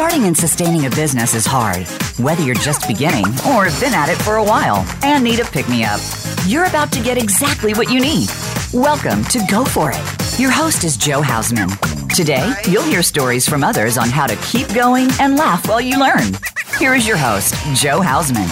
Starting and sustaining a business is hard, whether you're just beginning or have been at it for a while and need a pick me up. You're about to get exactly what you need. Welcome to Go For It. Your host is Jo Hausman. Today, you'll hear stories from others on how to keep going and laugh while you learn. Here is your host, Jo Hausman.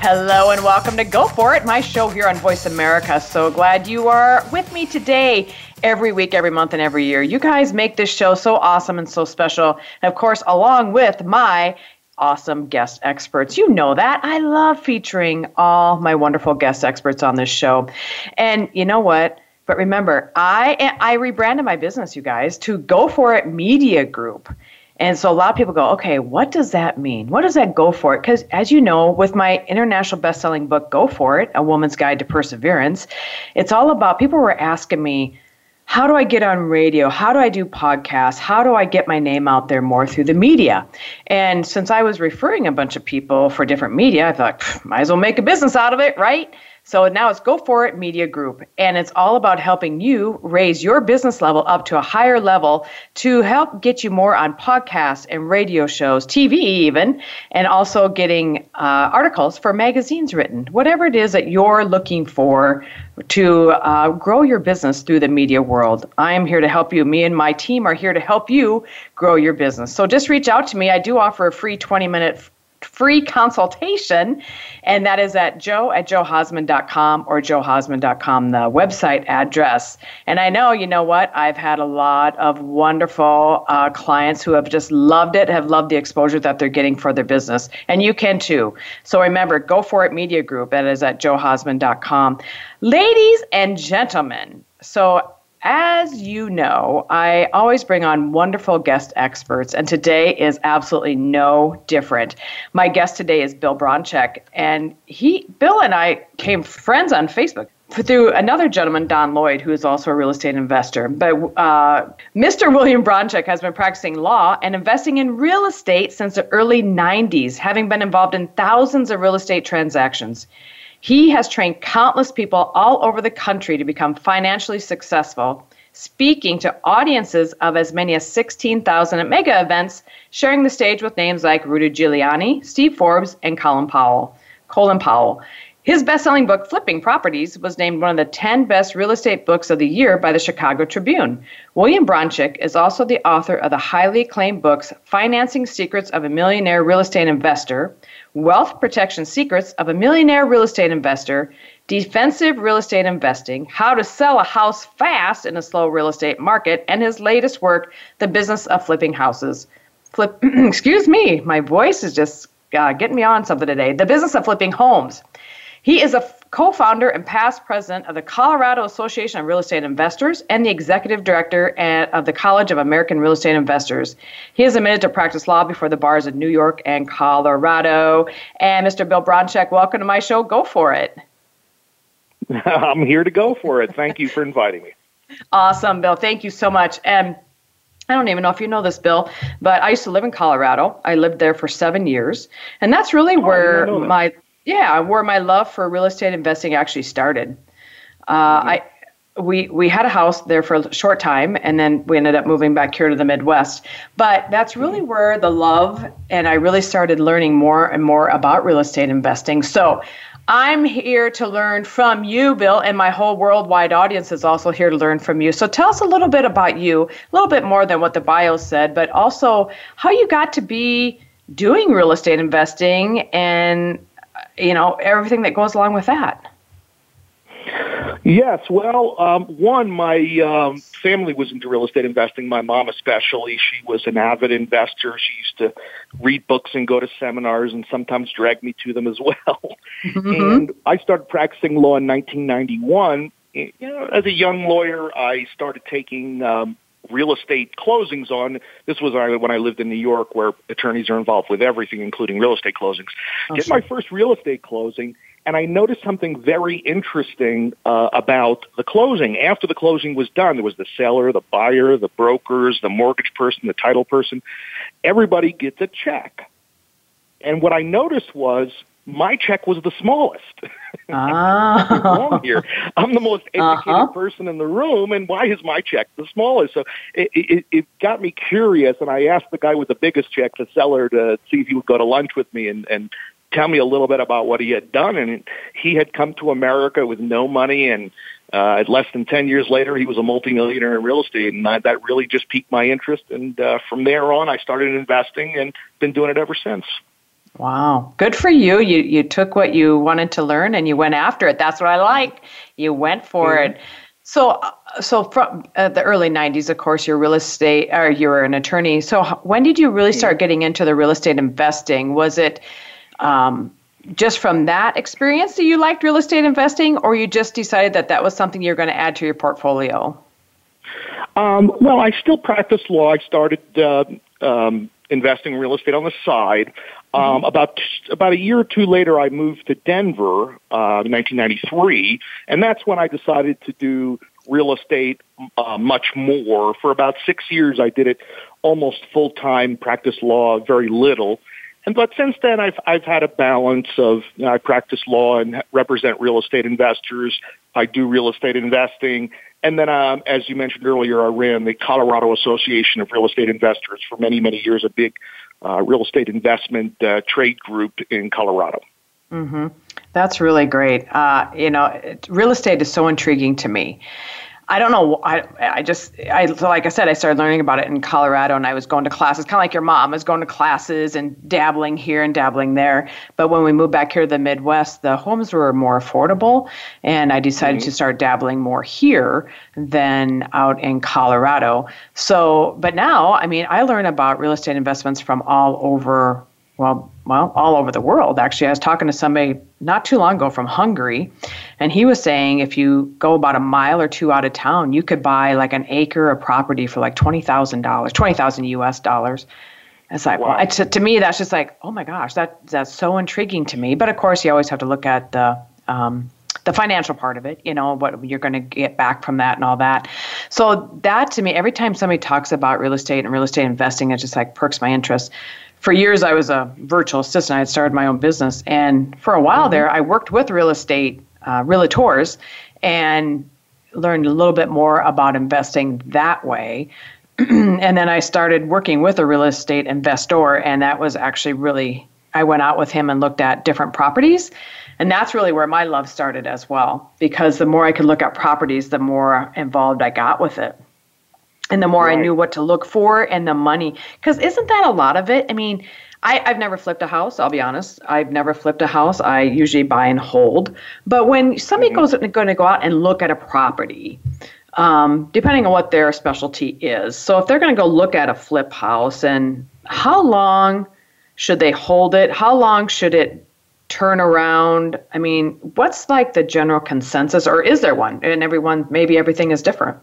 Hello and welcome to Go For It, my show here on Voice America. So glad you are with me today every week, every month, and every year. You guys make this show so awesome and so special. And of course, along with my awesome guest experts. You know that. I love featuring all my wonderful guest experts on this show. And you know what? But remember, I I rebranded my business, you guys, to Go For It Media Group. And so a lot of people go, okay, what does that mean? What does that go for it? Because as you know, with my international best-selling book, Go For It, A Woman's Guide to Perseverance, it's all about people were asking me, how do I get on radio? How do I do podcasts? How do I get my name out there more through the media? And since I was referring a bunch of people for different media, I thought, might as well make a business out of it, right? So now it's Go For It Media Group, and it's all about helping you raise your business level up to a higher level to help get you more on podcasts and radio shows, TV even, and also getting uh, articles for magazines written. Whatever it is that you're looking for to uh, grow your business through the media world, I am here to help you. Me and my team are here to help you grow your business. So just reach out to me. I do offer a free 20 minute free consultation, and that is at jo at johausman.com or johausman.com, the website address. And I know, you know what, I've had a lot of wonderful uh, clients who have just loved it, have loved the exposure that they're getting for their business, and you can too. So remember, go for it media group, that is at johausman.com. Ladies and gentlemen, so as you know, I always bring on wonderful guest experts, and today is absolutely no different. My guest today is Bill Bronchick, and he, Bill and I came friends on Facebook through another gentleman, Don Lloyd, who is also a real estate investor. But uh, Mr. William Bronchick has been practicing law and investing in real estate since the early 90s, having been involved in thousands of real estate transactions. He has trained countless people all over the country to become financially successful, speaking to audiences of as many as 16,000 at mega events, sharing the stage with names like Rudy Giuliani, Steve Forbes, and Colin Powell. Colin Powell. His best-selling book, Flipping Properties, was named one of the 10 best real estate books of the year by the Chicago Tribune. William Bronchick is also the author of the highly acclaimed books Financing Secrets of a Millionaire Real Estate Investor, Wealth Protection Secrets of a Millionaire Real Estate Investor, Defensive Real Estate Investing, How to Sell a House Fast in a Slow Real Estate Market, and his latest work, The Business of Flipping Houses. Flip, excuse me, my voice is just uh, getting me on something today. The Business of Flipping Homes. He is a co founder and past president of the Colorado Association of Real Estate Investors and the executive director of the College of American Real Estate Investors. He is admitted to practice law before the bars of New York and Colorado. And Mr. Bill Bronchick, welcome to my show. Go for it. I'm here to go for it. Thank you for inviting me. Awesome, Bill. Thank you so much. And I don't even know if you know this, Bill, but I used to live in Colorado. I lived there for seven years. And that's really oh, where my yeah, where my love for real estate investing actually started. Uh, mm-hmm. I we we had a house there for a short time, and then we ended up moving back here to the Midwest. But that's really mm-hmm. where the love and I really started learning more and more about real estate investing. So. I'm here to learn from you, Bill, and my whole worldwide audience is also here to learn from you. So tell us a little bit about you, a little bit more than what the bio said, but also how you got to be doing real estate investing and you know, everything that goes along with that. Yes, well, um, one, my um, family was into real estate investing. My mom, especially, she was an avid investor. She used to read books and go to seminars, and sometimes drag me to them as well. Mm-hmm. And I started practicing law in 1991. You know, as a young lawyer, I started taking um, real estate closings on. This was when I lived in New York, where attorneys are involved with everything, including real estate closings. Oh, Did sure. my first real estate closing, and I noticed something very interesting uh, about the closing. After the closing was done, there was the seller, the buyer, the brokers, the mortgage person, the title person. Everybody gets a check. And what I noticed was my check was the smallest. Ah. wrong here. I'm the most educated uh-huh. person in the room, and why is my check the smallest? So it, it, it got me curious, and I asked the guy with the biggest check, the seller, to see if he would go to lunch with me and, and tell me a little bit about what he had done. And he had come to America with no money, and uh, less than 10 years later, he was a multimillionaire in real estate, and I, that really just piqued my interest. And uh, from there on, I started investing and been doing it ever since. Wow, good for you. You you took what you wanted to learn and you went after it. That's what I like. You went for mm-hmm. it. So, uh, so from uh, the early '90s, of course, you're real estate, or you were an attorney. So, when did you really start getting into the real estate investing? Was it um, just from that experience that you liked real estate investing, or you just decided that that was something you're going to add to your portfolio? Um, well, I still practice law. I started uh, um, investing in real estate on the side. Um. About about a year or two later, I moved to Denver uh, in 1993, and that's when I decided to do real estate uh, much more. For about six years, I did it almost full time, practice law very little. And but since then, I've I've had a balance of you know, I practice law and represent real estate investors. I do real estate investing, and then um, as you mentioned earlier, I ran the Colorado Association of Real Estate Investors for many many years, a big uh, real estate investment uh, trade group in Colorado. Mm-hmm. That's really great. Uh, you know, real estate is so intriguing to me. I don't know. I I just I like I said I started learning about it in Colorado and I was going to classes kind of like your mom I was going to classes and dabbling here and dabbling there. But when we moved back here to the Midwest, the homes were more affordable and I decided mm-hmm. to start dabbling more here than out in Colorado. So, but now, I mean, I learn about real estate investments from all over well, well, all over the world. Actually, I was talking to somebody not too long ago from Hungary, and he was saying if you go about a mile or two out of town, you could buy like an acre of property for like twenty thousand dollars, twenty thousand U.S. dollars. It's like, wow. well, to, to me, that's just like, oh my gosh, that that's so intriguing to me. But of course, you always have to look at the um, the financial part of it, you know, what you're going to get back from that and all that. So that to me, every time somebody talks about real estate and real estate investing, it just like perks my interest for years I was a virtual assistant. I had started my own business, and for a while mm-hmm. there, I worked with real estate uh, realtors and learned a little bit more about investing that way. and then I started working with a real estate investor, and that was actually really. I went out with him and looked at different properties. And that's really where my love started as well, because the more I could look at properties, the more involved I got with it and the more right. I knew what to look for and the money. Because isn't that a lot of it? I mean, I, have never flipped a house, I'll be honest. I've never flipped a house. I usually buy and hold. But when somebody mm-hmm. goes going to go out and look at a property, um, depending on what their specialty is. So if they're going to go look at a flip house, and how long should they hold it? How long should it turn around? I mean, what's like the general consensus, or is there one? And everyone, maybe everything is different.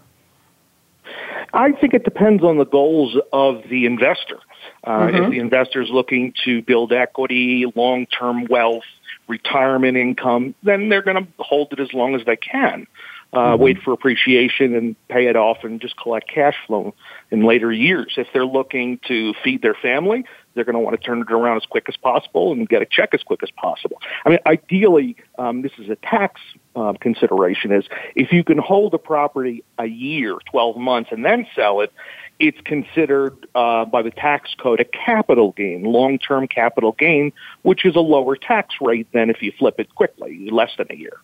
I think it depends on the goals of the investor. Uh, mm-hmm. If the investor is looking to build equity, long-term wealth, retirement income, then they're going to hold it as long as they can. Uh, mm-hmm. Wait for appreciation and pay it off and just collect cash flow in later years. If they're looking to feed their family, they're going to want to turn it around as quick as possible and get a check as quick as possible. I mean, ideally, um, this is a tax uh, consideration. Is if you can hold a property a year, 12 months, and then sell it, it's considered uh, by the tax code a capital gain, long-term capital gain, which is a lower tax rate than if you flip it quickly, less than a year.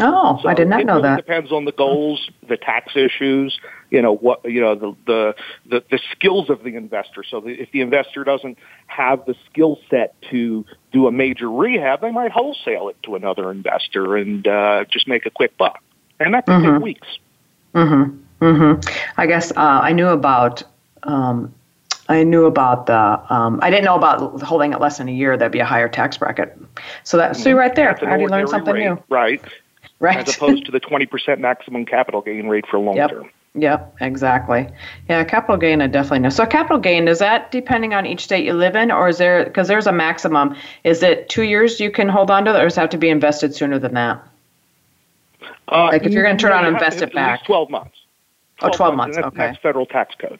Oh, so I did not know really that. Depends on the goals, the tax issues, you know what, you know the the the, the skills of the investor. So the, if the investor doesn't have the skill set to do a major rehab, they might wholesale it to another investor and uh, just make a quick buck, and that can mm-hmm. take weeks. Mm-hmm. Mm-hmm. I guess uh, I knew about. Um, I knew about the. Um, I didn't know about holding it less than a year. That'd be a higher tax bracket. So that, so right there, I already learned something rate, new. Right right. as opposed to the 20% maximum capital gain rate for long yep. term. Yep, exactly. Yeah, capital gain, I definitely know. So, capital gain is that depending on each state you live in, or is there because there's a maximum? Is it two years you can hold on to, or does it have to be invested sooner than that? Uh, like if you're going to turn on invest it back, twelve months. 12 oh, 12 months. months. okay, that's federal tax code.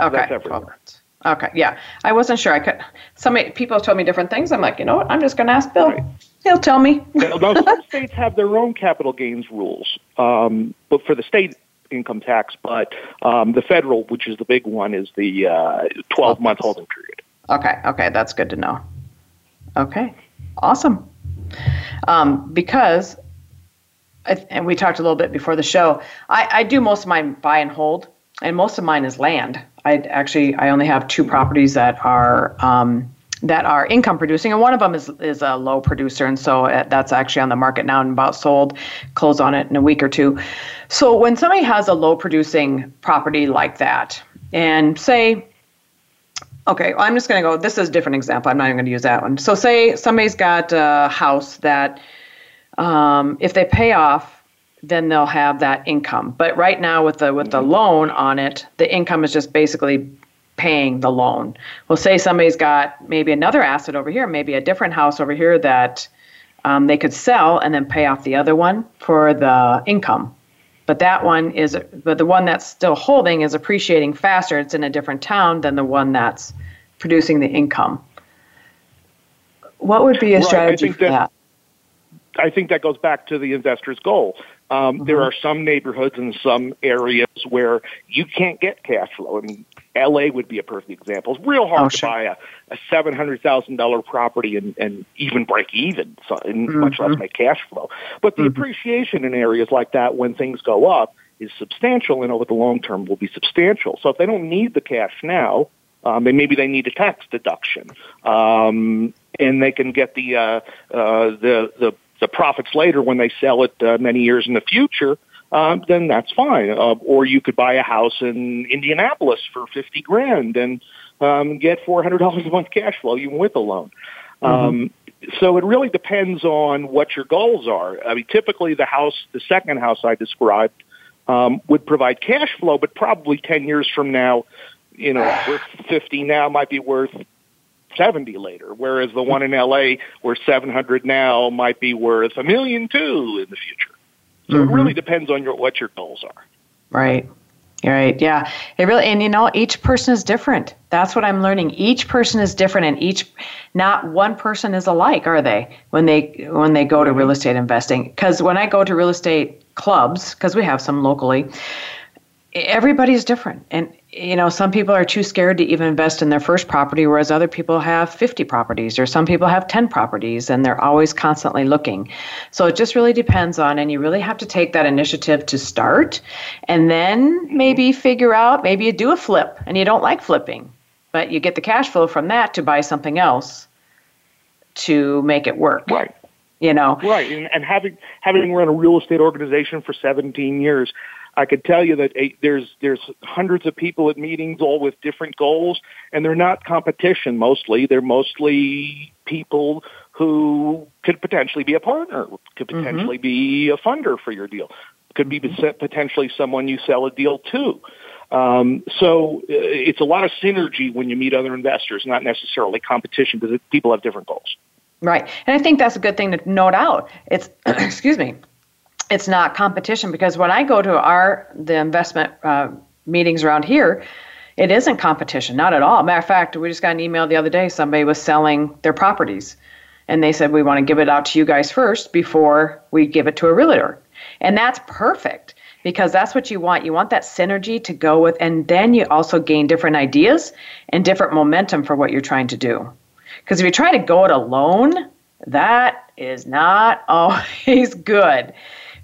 Okay, 12 months. Okay, yeah. I wasn't sure. I could. Some people have told me different things. I'm like, you know what? I'm just going to ask Bill. Right. He'll tell me. now, some states have their own capital gains rules, um, but for the state income tax. But um, the federal, which is the big one, is the uh, 12 month holding period. Okay, okay, that's good to know. Okay, awesome. Um, because, and we talked a little bit before the show, I, I do most of mine buy and hold, and most of mine is land. I actually I only have two properties that are um, that are income producing, and one of them is is a low producer, and so uh, that's actually on the market now and about sold. Close on it in a week or two. So when somebody has a low producing property like that, and say Okay, well, I'm just going to go. This is a different example. I'm not even going to use that one. So, say somebody's got a house that, um, if they pay off, then they'll have that income. But right now, with the with the loan on it, the income is just basically paying the loan. Well, say somebody's got maybe another asset over here, maybe a different house over here that um, they could sell and then pay off the other one for the income. But that one is, but the one that's still holding is appreciating faster. It's in a different town than the one that's producing the income. What would be a right. strategy for that, that? I think that goes back to the investor's goal. Um, mm-hmm. There are some neighborhoods and some areas where you can't get cash flow. Mean, LA would be a perfect example. It's real hard oh, to sure. buy a, a seven hundred thousand dollar property and, and even break even, so, and mm-hmm. much less make cash flow. But the mm-hmm. appreciation in areas like that when things go up is substantial, and over the long term will be substantial. So if they don't need the cash now, um, and maybe they need a tax deduction, um, and they can get the uh, uh, the the the profits later when they sell it uh, many years in the future um, then that's fine. Uh, or you could buy a house in Indianapolis for fifty grand and um, get four hundred dollars a month cash flow even with a loan. Mm-hmm. Um, so it really depends on what your goals are. I mean, typically the house, the second house I described, um, would provide cash flow, but probably ten years from now, you know, worth fifty now might be worth 70 later, whereas the one in LA where 700 now might be worth a million two in the future. So mm-hmm. it really depends on your what your goals are. Right. Right. Yeah. It really, and you know, each person is different. That's what I'm learning. Each person is different, and each, not one person is alike, are they? When they when they go to real estate investing, because when I go to real estate clubs, because we have some locally, everybody's different, and you know, some people are too scared to even invest in their first property, whereas other people have 50 properties, or some people have 10 properties, and they're always constantly looking. So it just really depends on, and you really have to take that initiative to start, and then maybe figure out, maybe you do a flip, and you don't like flipping, but you get the cash flow from that to buy something else to make it work. Right. You know. Right, and, and having having run a real estate organization for 17 years, I could tell you that a, there's there's hundreds of people at meetings, all with different goals, and they're not competition. Mostly, they're mostly people who could potentially be a partner, could mm-hmm. potentially mm-hmm. be a funder for your deal, could be potentially someone you sell a deal to. Um, so uh, it's a lot of synergy when you meet other investors, not necessarily competition because people have different goals. Right, and I think that's a good thing to note out. It's excuse me it's not competition because when I go to our the investment uh, meetings around here, it isn't competition, not at all. Matter of fact, we just got an email the other day. Somebody was selling their properties, and they said we want to give it out to you guys first before we give it to a realtor, and that's perfect because that's what you want. You want that synergy to go with, and then you also gain different ideas and different momentum for what you're trying to do. Because if you try to go it alone, that is not always good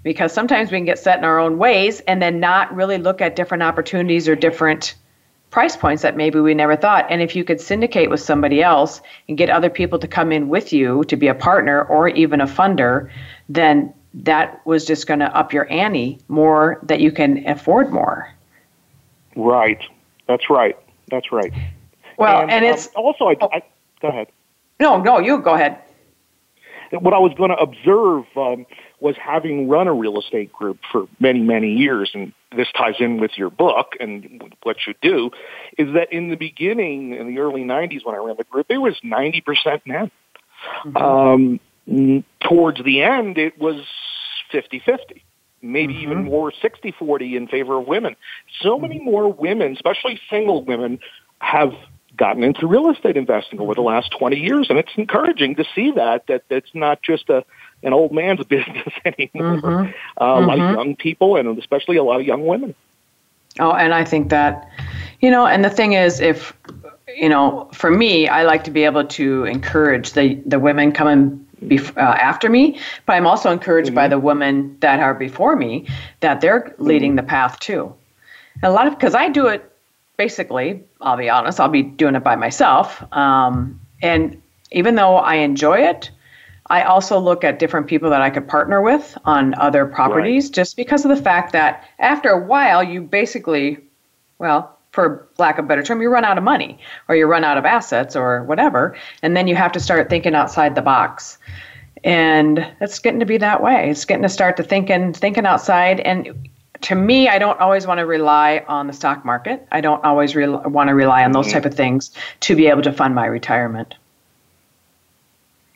because sometimes we can get set in our own ways and then not really look at different opportunities or different price points that maybe we never thought. And if you could syndicate with somebody else and get other people to come in with you to be a partner or even a funder, then that was just going to up your ante more that you can afford more. Right. That's right. That's right. Well, and, and it's um, also I, I, go ahead. No, no, you go ahead. What I was going to observe um, was having run a real estate group for many, many years, and this ties in with your book and what you do, is that in the beginning, in the early 90s when I ran the group, it was 90% men. Mm-hmm. Um, towards the end, it was 50-50 maybe mm-hmm. even more 60-40 in favor of women. So many mm-hmm. more women, especially single women, have gotten into real estate investing over the last 20 years. And it's encouraging to see that, that it's not just a, an old man's business anymore. Mm-hmm. Uh, a lot of mm-hmm. young people and especially a lot of young women. Oh, and I think that, you know, and the thing is, if, you know, for me, I like to be able to encourage the, the women coming bef- uh, after me, but I'm also encouraged mm-hmm. by the women that are before me that they're leading mm-hmm. the path too. And a lot of, because I do it basically, I'll be honest, I'll be doing it by myself. Um, and even though I enjoy it, I also look at different people that I could partner with on other properties right. just because of the fact that after a while, you basically, well, for lack of a better term, you run out of money or you run out of assets or whatever. And then you have to start thinking outside the box. And it's getting to be that way. It's getting to start to thinking, thinking outside. And to me, I don't always want to rely on the stock market. I don't always re- want to rely on those mm-hmm. type of things to be able to fund my retirement.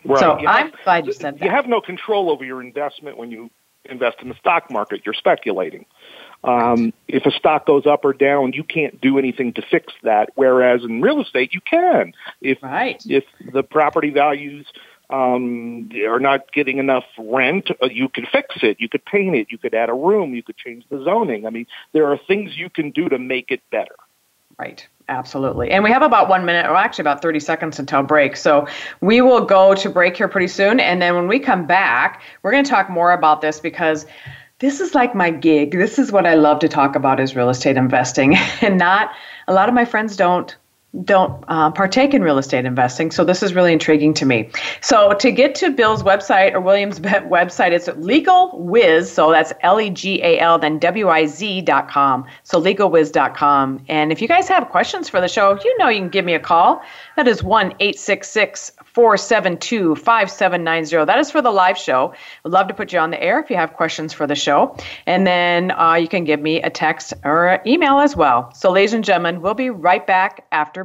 Right. So you I'm have, glad you said that. You have no control over your investment when you invest in the stock market. You're speculating. Um, if a stock goes up or down, you can't do anything to fix that. Whereas in real estate, you can. If right. if the property values um, are not getting enough rent, uh, you could fix it. You could paint it. You could add a room. You could change the zoning. I mean, there are things you can do to make it better. Right. Absolutely. And we have about one minute, or actually about 30 seconds until break. So we will go to break here pretty soon. And then when we come back, we're going to talk more about this because this is like my gig. This is what I love to talk about is real estate investing. and not a lot of my friends don't don't uh, partake in real estate investing. So this is really intriguing to me. So to get to Bill's website or William's website, it's LegalWiz. So that's L E G A L then W I Z dot com. So LegalWiz.com. And if you guys have questions for the show, you know you can give me a call. That is one eight six six 472 5790. That is for the live show. I'd love to put you on the air if you have questions for the show. And then uh, you can give me a text or email as well. So, ladies and gentlemen, we'll be right back after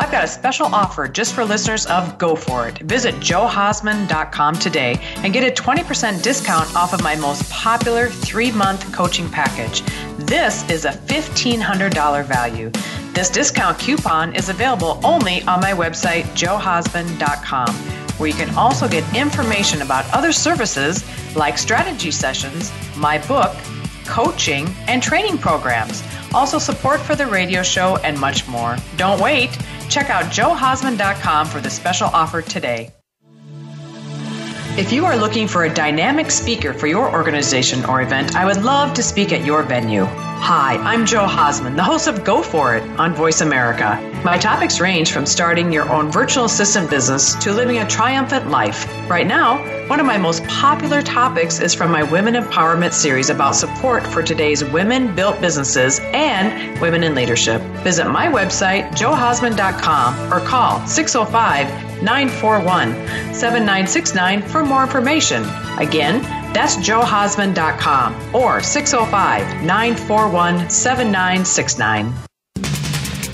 I've got a special offer just for listeners of Go For It. Visit johausman.com today and get a 20% discount off of my most popular three month coaching package. This is a $1,500 value. This discount coupon is available only on my website, johausman.com, where you can also get information about other services like strategy sessions, my book, coaching, and training programs. Also, support for the radio show and much more. Don't wait. Check out johausman.com for the special offer today. If you are looking for a dynamic speaker for your organization or event, I would love to speak at your venue. Hi, I'm Jo Hausman, the host of Go For It on Voice America. My topics range from starting your own virtual assistant business to living a triumphant life. Right now, one of my most popular topics is from my Women Empowerment series about support for today's women built businesses and women in leadership. Visit my website, johausman.com, or call 605 941 7969 for more information. Again, that's johausman.com or 605 941 7969.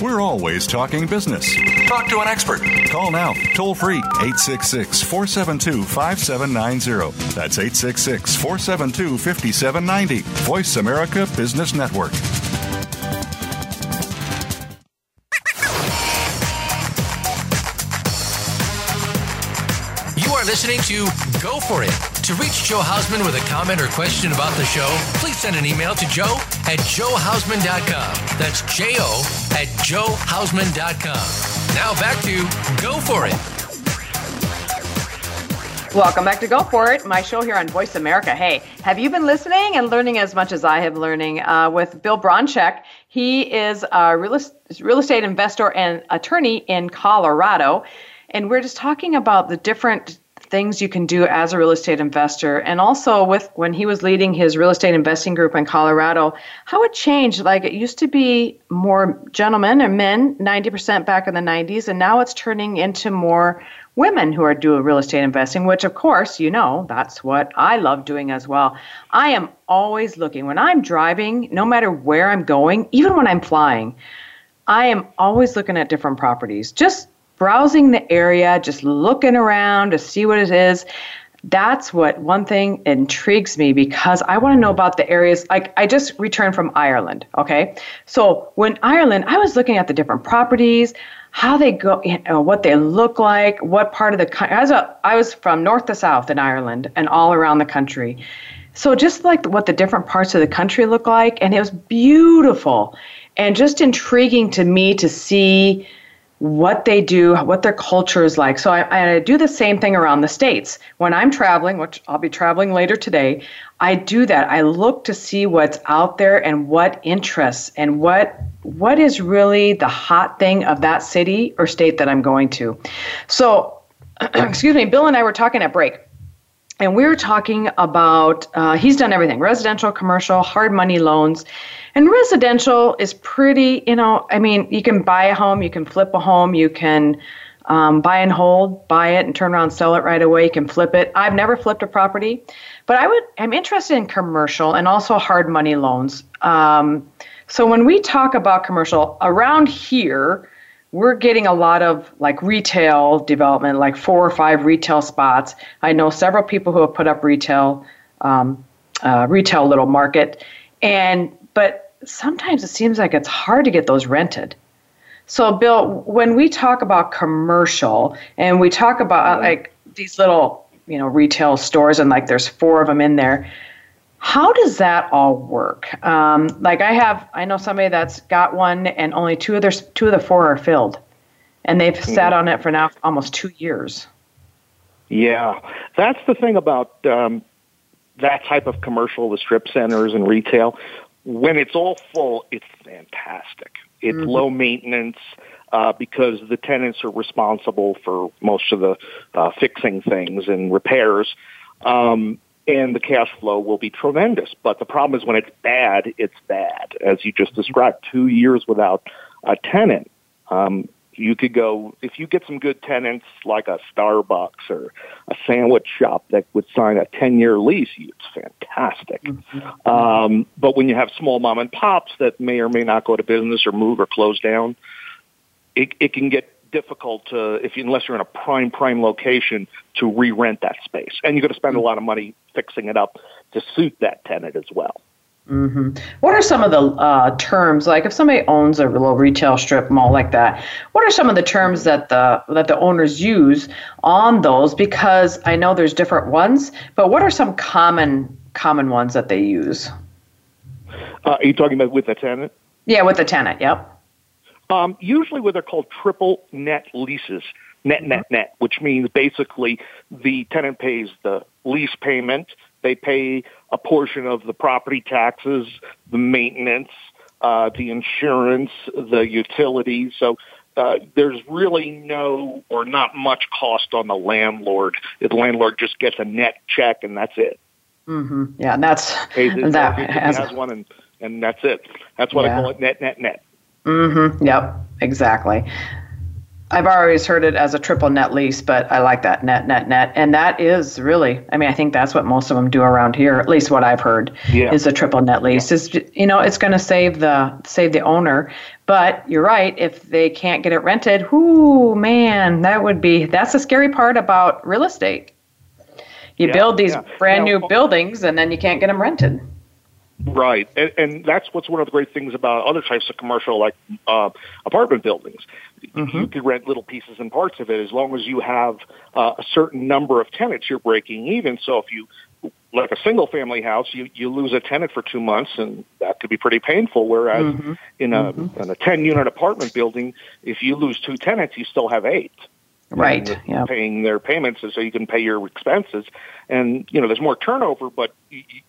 We're always talking business. Talk to an expert. Call now, toll free, 866 472 5790. That's 866 472 5790. Voice America Business Network. You are listening to Go For It to reach Jo Hausman with a comment or question about the show, please send an email to jo at johausman.com. That's J O at johausman.com. Now back to Go For It. Welcome back to Go For It, my show here on Voice America. Hey, have you been listening and learning as much as I have learning uh, with Bill Bronchick? He is a real, real estate investor and attorney in Colorado. And we're just talking about the different things you can do as a real estate investor. And also with when he was leading his real estate investing group in Colorado how it changed like it used to be more gentlemen and men 90% back in the 90s and now it's turning into more women who are doing real estate investing, which of course, you know, that's what I love doing as well. I am always looking. When I'm driving, no matter where I'm going, even when I'm flying, I am always looking at different properties, just browsing the area, just looking around to see what it is that's what one thing intrigues me because I want to know about the areas. Like I just returned from Ireland. Okay, so when Ireland, I was looking at the different properties, how they go, you know, what they look like, what part of the country. I a, I was from north to south in Ireland and all around the country. So just like what the different parts of the country look like, and it was beautiful and just intriguing to me to see what they do, what their culture is like. So I, I, do the same thing around the states. When I'm traveling, which I'll be traveling later today, I do that. I look to see what's out there and what interests and what what is really the hot thing of that city or state that I'm going to. So, excuse me, Bill and I were talking at break. And we were talking about, uh, he's done everything residential, commercial, hard money loans. And residential is pretty, you know, I mean, you can buy a home, you can flip a home, you can um, buy and hold, buy it and turn around, sell it right away. You can flip it. I've never flipped a property, but I would. I'm interested in commercial and also hard money loans. Um, so when we talk about commercial around here, we're getting a lot of like retail development, like four or five retail spots. I know several people who have put up retail, um, uh, retail little market, and but sometimes it seems like it's hard to get those rented. So, Bill, when we talk about commercial and we talk about like these little, you know, retail stores and like there's four of them in there, how does that all work? Um, like I have, I know somebody that's got one and only two of their two of the four are filled, and they've mm-hmm. sat on it for now almost two years. Yeah, that's the thing about um, that type of commercial, the strip centers and retail when it's all full, it's fantastic. It's mm-hmm. low maintenance uh, because the tenants are responsible for most of the uh, fixing things and repairs. Um, and the cash flow will be tremendous. But the problem is when it's bad, it's bad. As you just described, two years without a tenant. Um, you could go if you get some good tenants like a Starbucks or a sandwich shop that would sign a 10 year lease. It's fantastic. Mm-hmm. Um, but when you have small mom and pops that may or may not go to business or move or close down, it, it can get difficult to if you, unless you're in a prime prime location to re-rent that space, and you're going to spend a mm-hmm. lot of money fixing it up to suit that tenant as well. Mm-hmm. What are some of the uh, terms? Like, if somebody owns a little retail strip mall like that, what are some of the terms that the that the owners use on those? Because I know there's different ones, but what are some common common ones that they use? Uh, are you talking about with the tenant? Yeah, with the tenant. Yep. Um, usually, what they're called triple net leases, net net mm-hmm. net, which means basically the tenant pays the lease payment they pay a portion of the property taxes, the maintenance, uh, the insurance, the utilities. So uh, there's really no or not much cost on the landlord. The landlord just gets a net check and that's it. Mm-hmm. Yeah, and that's it, that has, has one and and that's it. That's what yeah. I call it net net net. Mm-hmm. Yep. Exactly. I've always heard it as a triple net lease, but I like that net, net, net. And that is really, I mean, I think that's what most of them do around here, at least what I've heard yeah. is a triple net lease. Is you know, it's going to save the save the owner. But you're right, if they can't get it rented, whoo, man, that would be that's the scary part about real estate. You yeah, build these yeah. brand now, new buildings and then you can't get them rented. Right, and, and that's what's one of the great things about other types of commercial, like uh, apartment buildings. Mm-hmm. You could rent little pieces and parts of it as long as you have uh, a certain number of tenants. You're breaking even. So if you like a single family house, you you lose a tenant for two months, and that could be pretty painful. Whereas mm-hmm. in a mm-hmm. in a ten unit apartment building, if you lose two tenants, you still have eight right yeah. paying their payments so you can pay your expenses. And you know there's more turnover but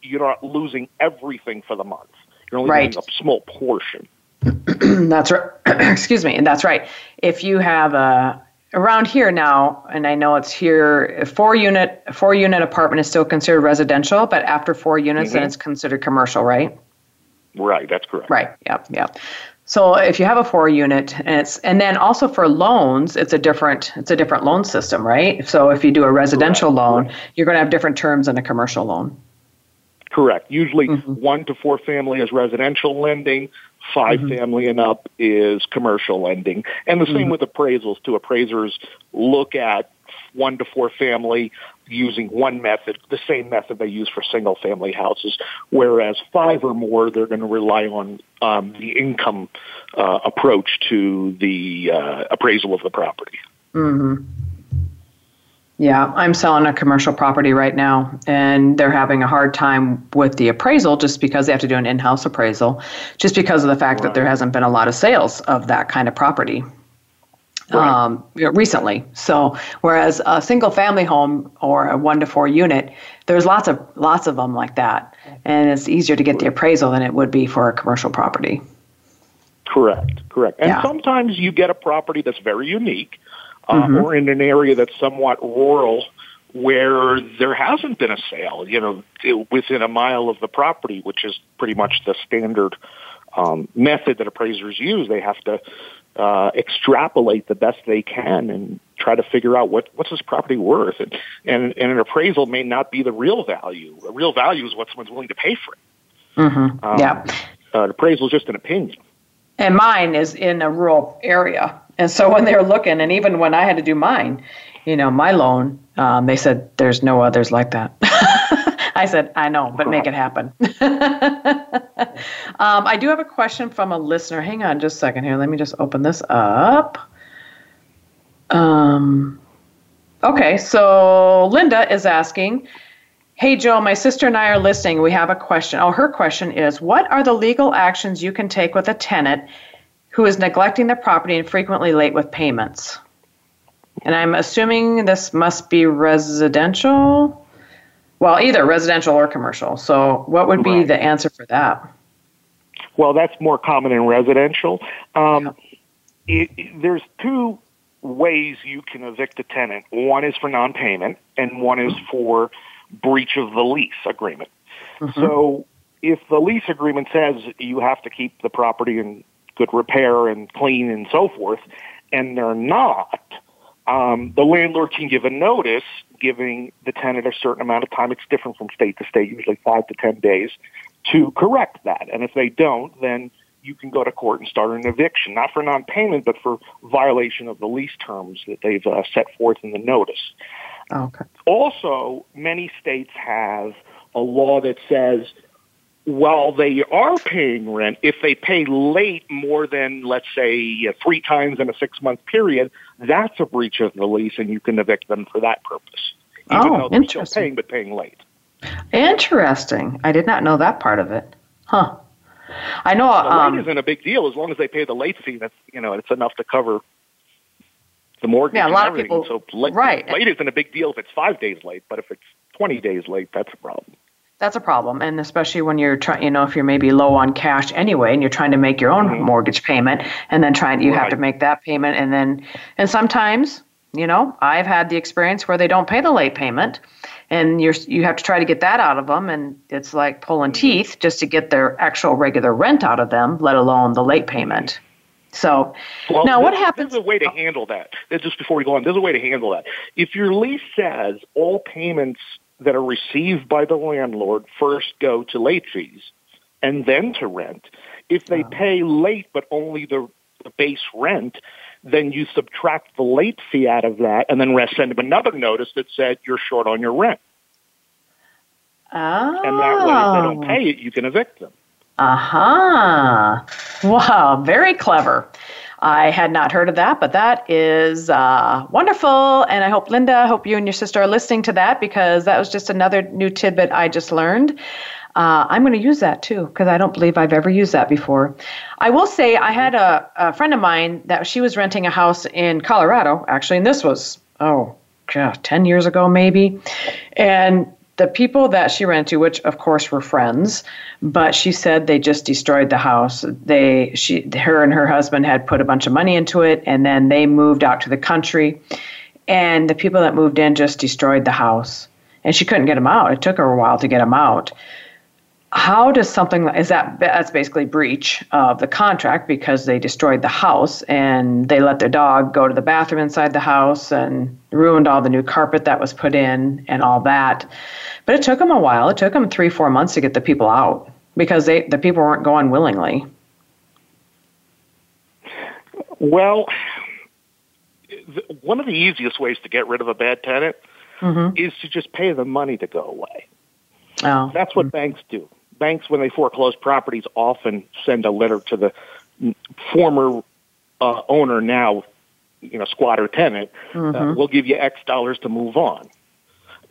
you're not losing everything for the month. You're only right. a small portion. That's right excuse me and that's right. If you have a around here now and i know it's here four unit four unit apartment is still considered residential but after four units mm-hmm. then it's considered commercial right? Right that's correct. Right yep yep So if you have a four unit and it's and then also for loans, it's a different it's a different loan system, right? So if you do a residential Correct. loan, you're going to have different terms than a commercial loan. Correct. Usually Mm-hmm. one to four family is residential lending, 5 Mm-hmm. family and up is commercial lending. And the Mm-hmm. same with appraisals too. Appraisers look at one to four family using one method, the same method they use for single family houses, whereas five or more, they're going to rely on um, the income uh, approach to the uh, appraisal of the property. Hmm. Yeah, I'm selling a commercial property right now, and they're having a hard time with the appraisal just because they have to do an in house appraisal, just because of the fact that there hasn't been a lot of sales of that kind of property. Right. Um, recently. So, whereas a single family home or a one to four unit, there's lots of lots of them like that, and it's easier to get the appraisal than it would be for a commercial property. Correct, correct. And Yeah. sometimes you get a property that's very unique, uh, Mm-hmm. or in an area that's somewhat rural where there hasn't been a sale, you know, within a mile of the property, which is pretty much the standard um, method that appraisers use. They have to uh, extrapolate the best they can and try to figure out what what's this property worth. And, and and an appraisal may not be the real value. The real value is what someone's willing to pay for it. Um, yeah. Uh, an appraisal is just an opinion. And mine is in a rural area. And so when they were looking, and even when I had to do mine, you know, my loan, um, they said, there's no others like that. I said, I know, but make it happen. um, I do have a question from a listener. Hang on just a second here. Let me just open this up. Um, okay, so Linda is asking, Hey, Joe, my sister and I are listening. We have a question. Oh, her question is What are the legal actions you can take with a tenant who is neglecting the property and frequently late with payments? And I'm assuming this must be residential. Well, either residential or commercial. So, what would be Right. the answer for that? Well, that's more common in residential. Um, it, it- there's two ways you can evict a tenant. One is for non-payment, and one is for breach of the lease agreement. So, if the lease agreement says you have to keep the property in good repair and clean and so forth, and they're not, um, the landlord can give a notice giving the tenant a certain amount of time. It's different from state to state, usually five to ten days, to correct that. And if they don't, then you can go to court and start an eviction, not for non-payment, but for violation of the lease terms that they've uh, set forth in the notice. Okay. Also, many states have a law that says while they are paying rent, if they pay late more than, let's say, uh, three times in a six month period, that's a breach of the lease and you can evict them for that purpose. Even Oh, though they're still interesting. paying but paying late. Interesting. I did not know that part of it. Huh. I know. The Um, late isn't a big deal as long as they pay the late fee. That's you know it's enough to cover the mortgage. Yeah, a lot of people- So late, right. late isn't a big deal if it's five days late, but if it's twenty days late, that's a problem. That's a problem, and especially when you're trying, you know, if you're maybe low on cash anyway, and you're trying to make your own mm-hmm. mortgage payment, and then trying, you have to make that payment, and then, and sometimes, you know, I've had the experience where they don't pay the late payment, and you're you have to try to get that out of them, and it's like pulling mm-hmm. teeth just to get their actual regular rent out of them, let alone the late payment. So, Well, now what happens? There's a way to handle that. Just before we go on, there's a way to handle that. If your lease says all payments that are received by the landlord first go to late fees and then to rent, if they pay late but only the, the base rent, then you subtract the late fee out of that and then rest- send them another notice that said you're short on your rent. Oh. And that way, if they don't pay it, you can evict them. Aha. Uh-huh. Wow, very clever. I had not heard of that, but that is uh, wonderful. And I hope, Linda, I hope you and your sister are listening to that because that was just another new tidbit I just learned. Uh, I'm going to use that too because I don't believe I've ever used that before. I will say I had a, a friend of mine that she was renting a house in Colorado, actually, and this was, oh, God, 10 years ago maybe. And the people that she ran to, which of course were friends, but she said they just destroyed the house. They, she, her and her husband had put a bunch of money into it, and then they moved out to the country, and the people that moved in just destroyed the house, and she couldn't get them out. It took her a while to get them out. how does something is that that's basically breach of the contract because they destroyed the house and they let their dog go to the bathroom inside the house and ruined all the new carpet that was put in and all that but it took them a while it took them three four months to get the people out because they the people weren't going willingly well one of the easiest ways to get rid of a bad tenant mm-hmm. is to just pay them money to go away Oh. That's what mm-hmm. banks do banks, when they foreclose properties, often send a letter to the former uh, owner, now you know squatter tenant. Uh, mm-hmm. Uh, we'll give you X dollars to move on.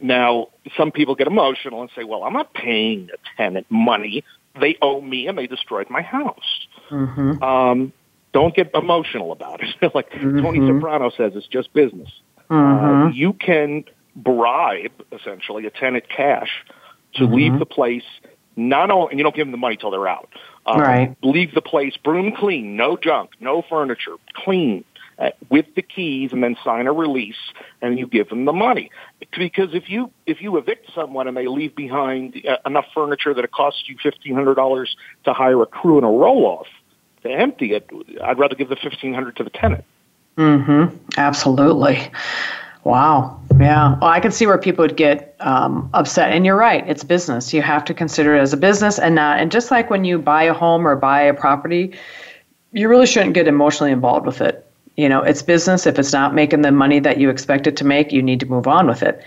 Now, some people get emotional and say, "Well, I'm not paying the tenant money; they owe me, and they destroyed my house." Mm-hmm. Um, don't get emotional about it. like mm-hmm. Tony Soprano says, it's just business. Uh, mm-hmm. you can bribe essentially a tenant cash to leave mm-hmm. the place not only, and you don't give them the money till they're out. Um, right. Leave the place broom clean, no junk, no furniture, clean. Uh, with the keys and then sign a release and you give them the money because if you if you evict someone and they leave behind uh, enough furniture that it costs you fifteen hundred dollars to hire a crew and a roll off to empty it i'd rather give the fifteen hundred to the tenant mhm absolutely Wow. Yeah. Well, I can see where people would get um, upset. And you're right. It's business. You have to consider it as a business and not. And just like when you buy a home or buy a property, you really shouldn't get emotionally involved with it. You know, it's business. If it's not making the money that you expect it to make, you need to move on with it.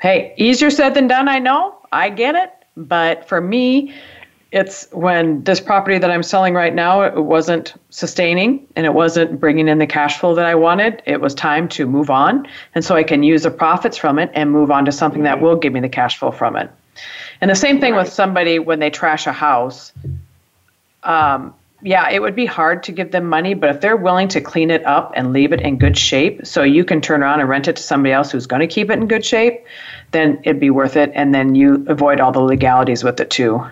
Hey, easier said than done. I know. I get it. But for me, it's when this property that I'm selling right now it wasn't sustaining and it wasn't bringing in the cash flow that I wanted. It was time to move on, and so I can use the profits from it and move on to something that will give me the cash flow from it. And the same thing with somebody when they trash a house. Um, yeah, it would be hard to give them money, but if they're willing to clean it up and leave it in good shape, so you can turn around and rent it to somebody else who's going to keep it in good shape, then it'd be worth it. And then you avoid all the legalities with it too.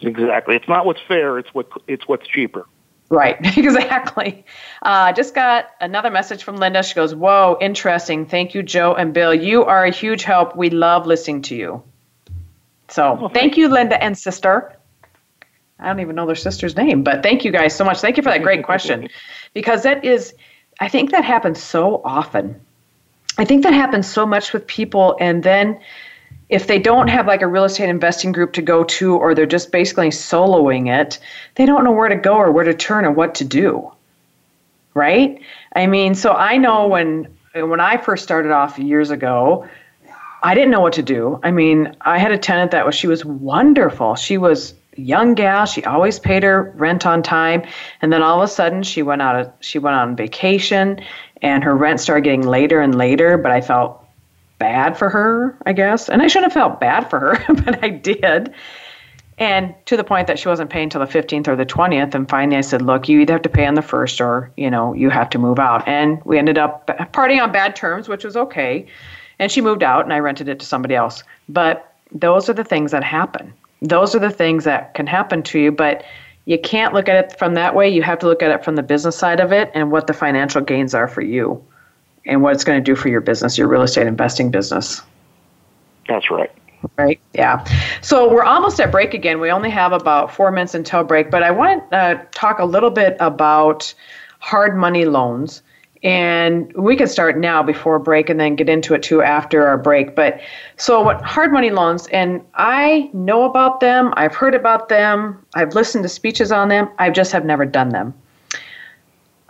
Exactly. It's not what's fair. It's what it's what's cheaper. Right. Exactly. Uh, just got another message from Linda. She goes, "Whoa, interesting. Thank you, Jo and Bill. You are a huge help. We love listening to you." So oh, thank you, Linda and sister. I don't even know their sister's name, but thank you guys so much. Thank you for that great question, because that is, I think that happens so often. I think that happens so much with people, and then if they don't have like a real estate investing group to go to or they're just basically soloing it, they don't know where to go or where to turn or what to do. Right? I mean, so I know when when I first started off years ago, I didn't know what to do. I mean, I had a tenant that was she was wonderful. She was young gal. She always paid her rent on time, and then all of a sudden she went out of, she went on vacation, and her rent started getting later and later. But I felt bad for her, I guess. And I shouldn't have felt bad for her, but I did. And to the point that she wasn't paying until the 15th or the 20th. And finally I said, look, you either have to pay on the first or, you know, you have to move out. And we ended up parting on bad terms, which was okay. And she moved out and I rented it to somebody else. But those are the things that happen. Those are the things that can happen to you. But you can't look at it from that way. You have to look at it from the business side of it and what the financial gains are for you and what it's going to do for your business, your real estate investing business. That's right. Right. Yeah. So we're almost at break again. We only have about four minutes until break, but I want to uh, talk a little bit about hard money loans. And we can start now before break and then get into it too after our break. But so, what hard money loans, and I know about them, I've heard about them, I've listened to speeches on them, I just have never done them.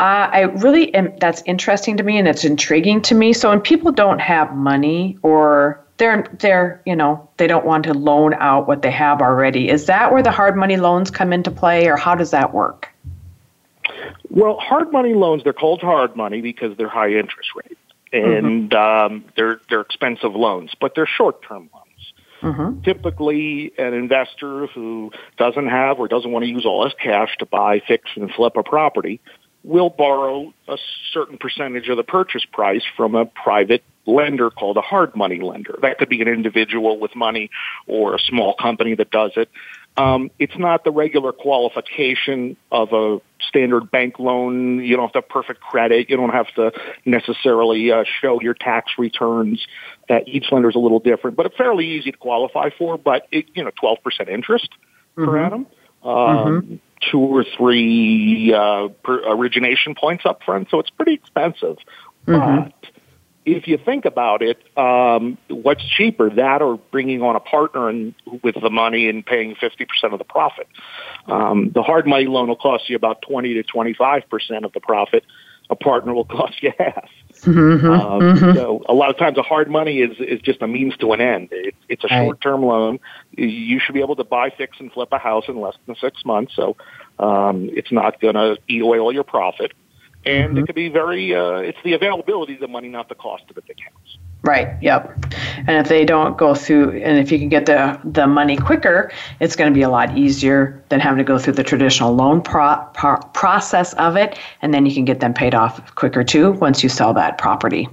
Uh, I really am. That's interesting to me, and it's intriguing to me. So when people don't have money, or they're they're you know they don't want to loan out what they have already, is that where the hard money loans come into play, or how does that work? Well, hard money loans they're called hard money because they're high interest rate and mm-hmm. um, they're they're expensive loans, but they're short term loans. Mm-hmm. Typically, an investor who doesn't have or doesn't want to use all his cash to buy, fix, and flip a property will borrow a certain percentage of the purchase price from a private lender called a hard money lender. That could be an individual with money or a small company that does it. Um, it's not the regular qualification of a standard bank loan. You don't have to have perfect credit. You don't have to necessarily uh, show your tax returns. Uh, each lender is a little different, but it's fairly easy to qualify for. But it, you know, twelve percent interest mm-hmm. per annum. Um, mm-hmm. Two or three uh, origination points up front, so it's pretty expensive. Mm-hmm. But if you think about it, um, what's cheaper, that or bringing on a partner and with the money and paying 50% of the profit? Um, the hard money loan will cost you about 20 to 25% of the profit. A partner will cost you half. Mm-hmm, um, mm-hmm. So a lot of times, the hard money is is just a means to an end. It, it's a right. short term loan. You should be able to buy, fix, and flip a house in less than six months. So um, it's not going to eat away all your profit and mm-hmm. it could be very uh, it's the availability of the money not the cost of it that counts. Right yep. And if they don't go through and if you can get the the money quicker it's going to be a lot easier than having to go through the traditional loan pro, pro, process of it and then you can get them paid off quicker too once you sell that property.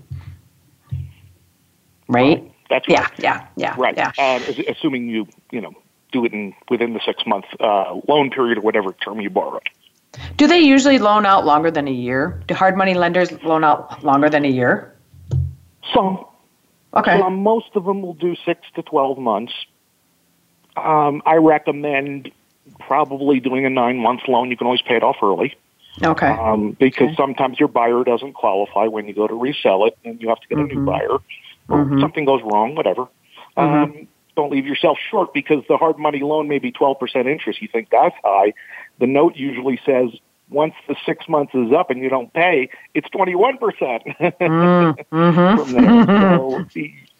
Right? Well, that's right. yeah yeah yeah right. yeah. Uh, assuming you you know do it in within the six month uh, loan period or whatever term you borrow do they usually loan out longer than a year? Do hard money lenders loan out longer than a year? Some. Okay. Some, most of them will do six to 12 months. Um, I recommend probably doing a nine month loan. You can always pay it off early. Okay. Um, because okay. sometimes your buyer doesn't qualify when you go to resell it and you have to get mm-hmm. a new mm-hmm. buyer. Or mm-hmm. something goes wrong, whatever. Mm-hmm. Um, don't leave yourself short because the hard money loan may be 12% interest. You think that's high the note usually says once the six months is up and you don't pay, it's 21%. mm, mm-hmm. So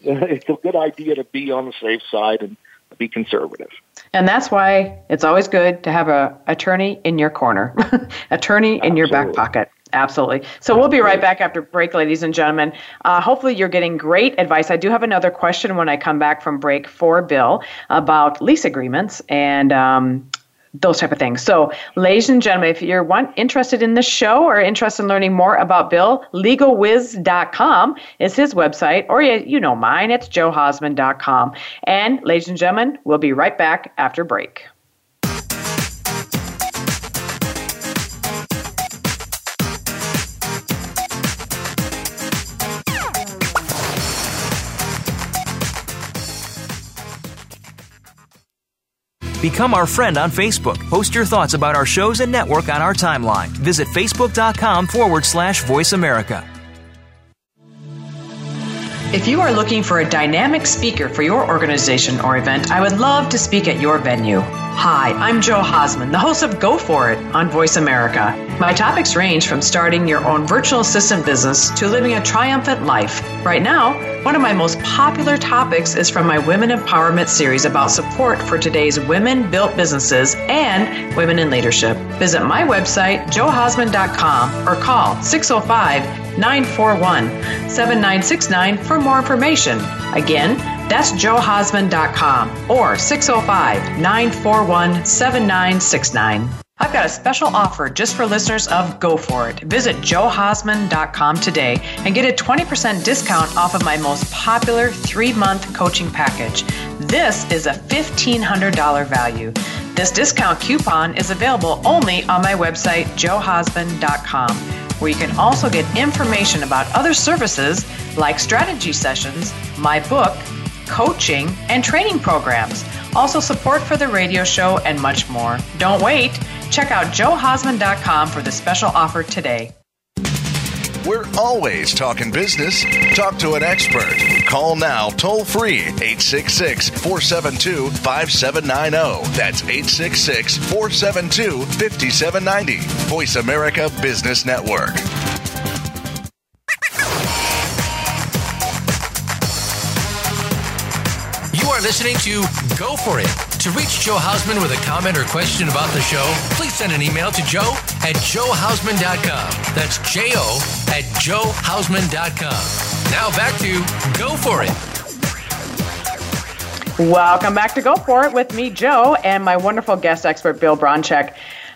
it's a good idea to be on the safe side and be conservative. And that's why it's always good to have a attorney in your corner, attorney in Absolutely. your back pocket. Absolutely. So we'll be right back after break, ladies and gentlemen. Uh, hopefully, you're getting great advice. I do have another question when I come back from break for Bill about lease agreements and um, those type of things. So, ladies and gentlemen, if you're one interested in this show or interested in learning more about Bill, legalwiz.com is his website, or you, you know mine, it's johausman.com. And, ladies and gentlemen, we'll be right back after break. Become our friend on Facebook. Post your thoughts about our shows and network on our timeline. Visit facebook.com forward slash voice America. If you are looking for a dynamic speaker for your organization or event, I would love to speak at your venue. Hi, I'm Jo Hausman, the host of Go For It on Voice America. My topics range from starting your own virtual assistant business to living a triumphant life. Right now, one of my most popular topics is from my Women Empowerment series about support for today's women built businesses and women in leadership. Visit my website, johausman.com, or call 605 941 7969 for more information. Again, that's johausman.com or 605 941 7969. I've got a special offer just for listeners of Go For It. Visit johausman.com today and get a 20% discount off of my most popular three month coaching package. This is a $1,500 value. This discount coupon is available only on my website, johausman.com, where you can also get information about other services like strategy sessions, my book, coaching, and training programs. Also, support for the radio show and much more. Don't wait. Check out johausman.com for the special offer today. We're always talking business. Talk to an expert. Call now toll free 866 472 5790. That's 866 472 5790. Voice America Business Network. Are listening to Go For It. To reach Jo Hausman with a comment or question about the show, please send an email to jo at johausman.com. That's J O at johausman.com. Now back to Go For It. Welcome back to Go For It with me, Jo, and my wonderful guest expert, Bill Bronchick.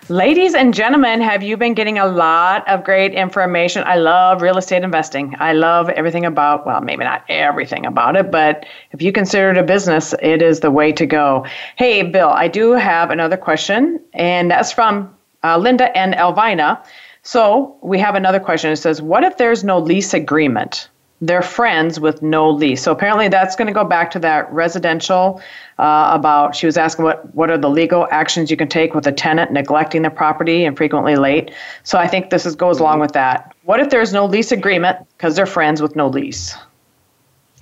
Ladies and gentlemen, have you been getting a lot of great information? I love real estate investing. I love everything about, well, maybe not everything about it, but if you consider it a business, it is the way to go. Hey, Bill, I do have another question, and that's from uh, Linda and Elvina. So we have another question. It says, What if there's no lease agreement? They're friends with no lease. So apparently that's going to go back to that residential uh, about, she was asking what, what are the legal actions you can take with a tenant neglecting the property and frequently late. So I think this is, goes along with that. What if there's no lease agreement because they're friends with no lease?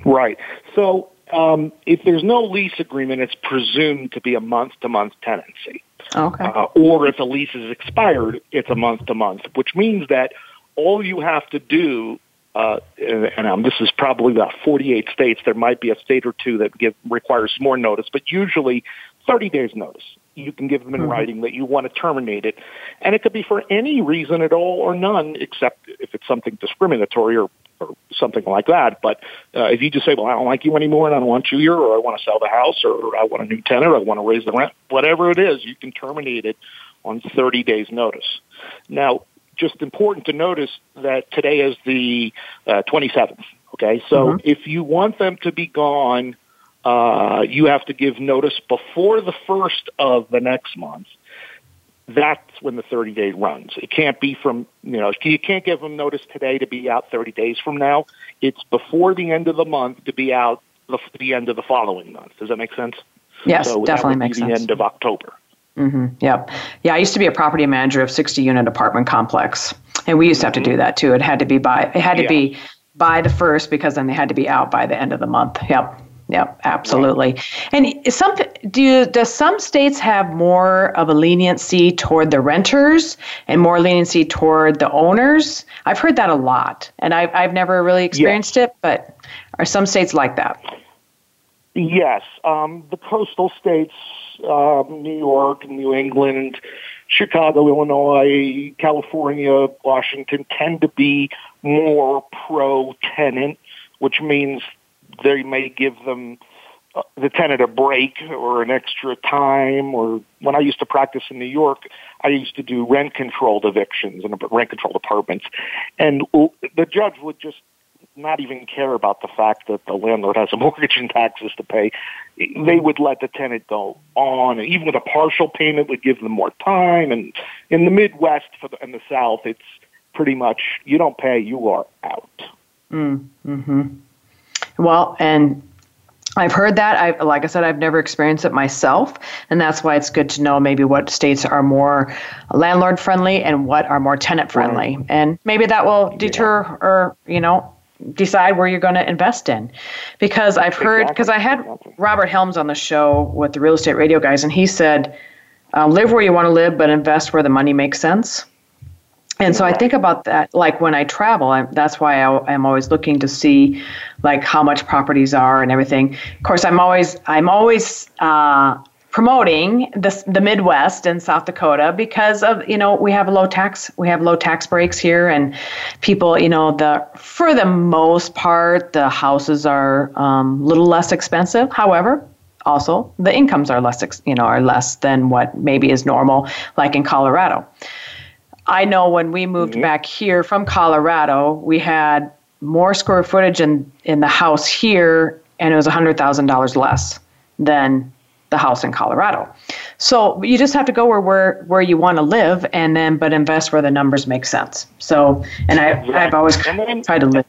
Right. So um, if there's no lease agreement, it's presumed to be a month to month tenancy. Okay. Uh, or if the lease is expired, it's a month to month, which means that all you have to do uh, and, and um, this is probably about 48 states. There might be a state or two that give requires more notice, but usually 30 days notice. You can give them in mm-hmm. writing that you want to terminate it, and it could be for any reason at all or none, except if it's something discriminatory or, or something like that. But uh, if you just say, "Well, I don't like you anymore, and I don't want you here, or I want to sell the house, or I want a new tenant, or I want to raise the rent," whatever it is, you can terminate it on 30 days notice. Now, just important to notice that today is the uh, 27th. Okay, so mm-hmm. if you want them to be gone, uh, you have to give notice before the first of the next month. That's when the 30 day runs. It can't be from, you know, you can't give them notice today to be out 30 days from now. It's before the end of the month to be out the, the end of the following month. Does that make sense? Yes, so definitely makes the sense. end of October. Mm-hmm. Yep. Yeah, I used to be a property manager of 60 unit apartment complex, and we used to have to do that too. It had to be by it had to yeah. be by the first because then they had to be out by the end of the month. Yep. Yep, absolutely. And some do you, does some states have more of a leniency toward the renters and more leniency toward the owners? I've heard that a lot, and I've I've never really experienced yes. it, but are some states like that? Yes, um, the coastal states um, New York, New England, Chicago, Illinois, California, Washington tend to be more pro tenant, which means they may give them uh, the tenant a break or an extra time or when I used to practice in New York, I used to do rent controlled evictions and rent controlled apartments. And the judge would just not even care about the fact that the landlord has a mortgage and taxes to pay. They would let the tenant go on, and even with a partial payment, would give them more time. And in the Midwest for the, and the South, it's pretty much you don't pay, you are out. Mm, hmm Well, and I've heard that. I, like I said, I've never experienced it myself, and that's why it's good to know maybe what states are more landlord friendly and what are more tenant friendly, right. and maybe that will deter yeah. or you know decide where you're going to invest in. Because I've heard, because I had Robert Helms on the show with the real estate radio guys, and he said, uh, live where you want to live, but invest where the money makes sense. And so I think about that, like when I travel, I'm, that's why I, am always looking to see, like how much properties are and everything. Of course, I'm always I'm always uh, promoting the, the Midwest and South Dakota because of you know we have low tax we have low tax breaks here and people you know the for the most part the houses are a um, little less expensive however also the incomes are less you know are less than what maybe is normal like in Colorado I know when we moved mm-hmm. back here from Colorado we had more square footage in in the house here and it was $100,000 less than the house in Colorado. So you just have to go where where, where you want to live, and then but invest where the numbers make sense. So, and I I've always then, tried to live.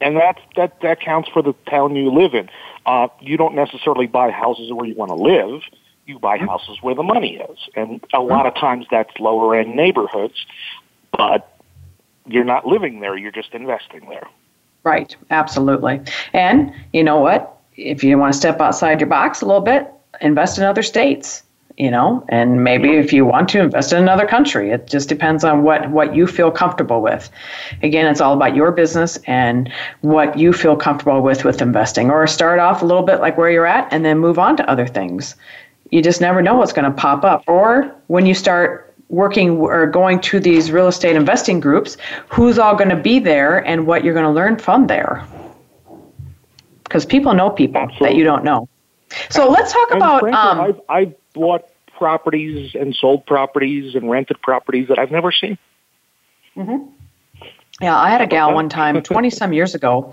And that that that counts for the town you live in. Uh, you don't necessarily buy houses where you want to live. You buy mm-hmm. houses where the money is, and a lot of times that's lower end neighborhoods, but you're not living there. You're just investing there. Right, absolutely. And you know what? If you want to step outside your box a little bit, invest in other states you know? And maybe if you want to invest in another country it just depends on what what you feel comfortable with. Again it's all about your business and what you feel comfortable with with investing. Or start off a little bit like where you're at and then move on to other things. You just never know what's going to pop up. Or when you start working or going to these real estate investing groups who's all going to be there and what you're going to learn from there? Because people know people Absolutely. that you don't know so let's talk and about. Frankly, um, I've, I've bought properties and sold properties and rented properties that I've never seen. Mm-hmm. Yeah, I had a gal one time, 20 some years ago.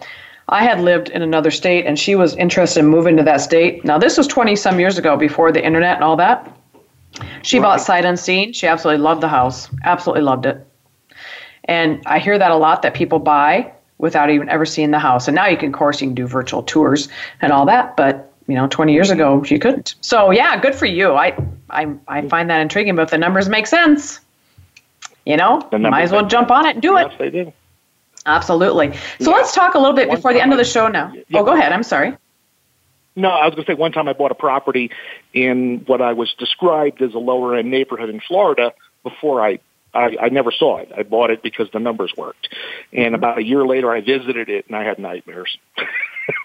I had lived in another state and she was interested in moving to that state. Now, this was 20 some years ago before the internet and all that. She right. bought sight unseen. She absolutely loved the house, absolutely loved it. And I hear that a lot that people buy without even ever seeing the house. And now you can, of course, you can do virtual tours and all that, but you know, 20 years ago you couldn't. So yeah, good for you. I I I mm. find that intriguing, but if the numbers make sense, you know, might as well jump on it and do yes, it. they do. Absolutely. So yeah. let's talk a little bit before the end of the show now. Yeah. Oh, go ahead. I'm sorry. No, I was going to say one time I bought a property in what I was described as a lower end neighborhood in Florida before I I, I never saw it. I bought it because the numbers worked. And mm-hmm. about a year later, I visited it and I had nightmares.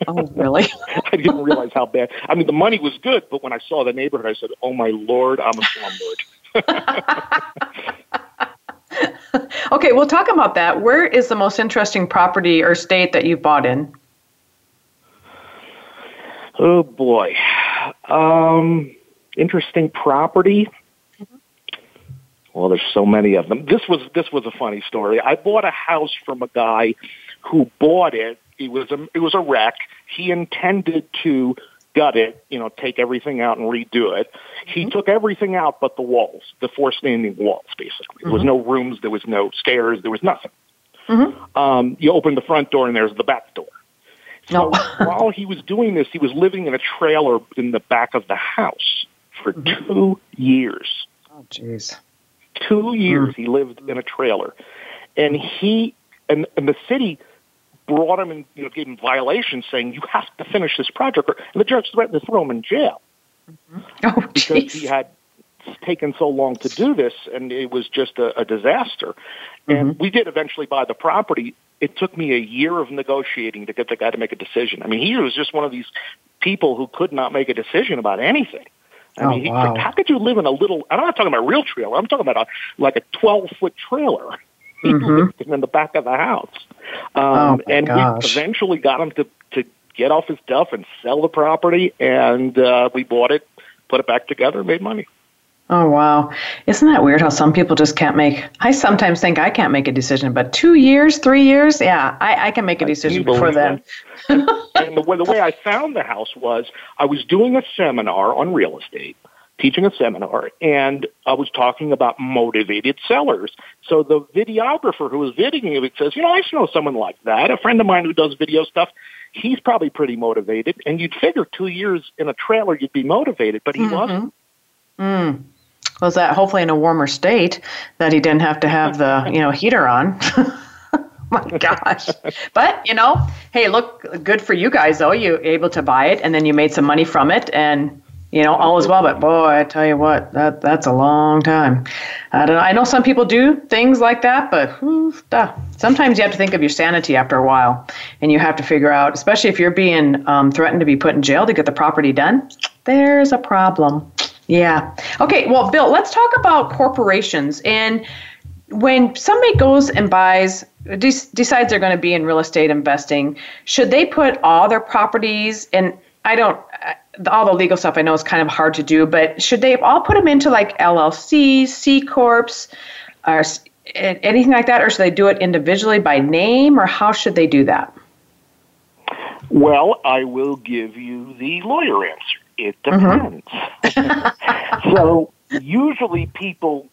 oh, really? I didn't realize how bad. I mean, the money was good, but when I saw the neighborhood, I said, "Oh my lord, I'm a slumlord." okay, we'll talk about that. Where is the most interesting property or state that you've bought in? Oh boy, um, interesting property. Well, there's so many of them. This was this was a funny story. I bought a house from a guy who bought it. It was a it was a wreck. He intended to gut it, you know, take everything out and redo it. He mm-hmm. took everything out but the walls, the four standing walls, basically. There was mm-hmm. no rooms, there was no stairs, there was nothing. Mm-hmm. Um, you open the front door and there's the back door. So no. while he was doing this, he was living in a trailer in the back of the house for mm-hmm. two years. Oh, jeez. Two years mm. he lived in a trailer, and he and, and the city brought him and you know gave him violations saying you have to finish this project, and the judge threatened to throw him in jail mm-hmm. oh, because geez. he had taken so long to do this, and it was just a, a disaster. And mm-hmm. we did eventually buy the property. It took me a year of negotiating to get the guy to make a decision. I mean, he was just one of these people who could not make a decision about anything. I oh, mean, wow. how could you live in a little? I'm not talking about a real trailer. I'm talking about a like a 12 foot trailer. Mm-hmm. in the back of the house, um, oh, and gosh. we eventually got him to to get off his stuff and sell the property, and uh, we bought it, put it back together, made money. Oh, wow. Isn't that weird how some people just can't make? I sometimes think I can't make a decision, but two years, three years, yeah, I, I can make a decision before then. and the way, the way I found the house was I was doing a seminar on real estate, teaching a seminar, and I was talking about motivated sellers. So the videographer who was videoing it says, you know, I know someone like that, a friend of mine who does video stuff. He's probably pretty motivated, and you'd figure two years in a trailer you'd be motivated, but he mm-hmm. wasn't. Mm was that hopefully in a warmer state that he didn't have to have the you know heater on my gosh but you know hey look good for you guys though you able to buy it and then you made some money from it and you know all is well but boy i tell you what that that's a long time i don't know i know some people do things like that but whew, duh. sometimes you have to think of your sanity after a while and you have to figure out especially if you're being um, threatened to be put in jail to get the property done there's a problem yeah. Okay. Well, Bill, let's talk about corporations. And when somebody goes and buys, decides they're going to be in real estate investing, should they put all their properties and I don't, all the legal stuff I know is kind of hard to do, but should they all put them into like LLCs, C Corps, or anything like that, or should they do it individually by name, or how should they do that? Well, I will give you the lawyer answer. It mm-hmm. depends. Mm-hmm. so usually people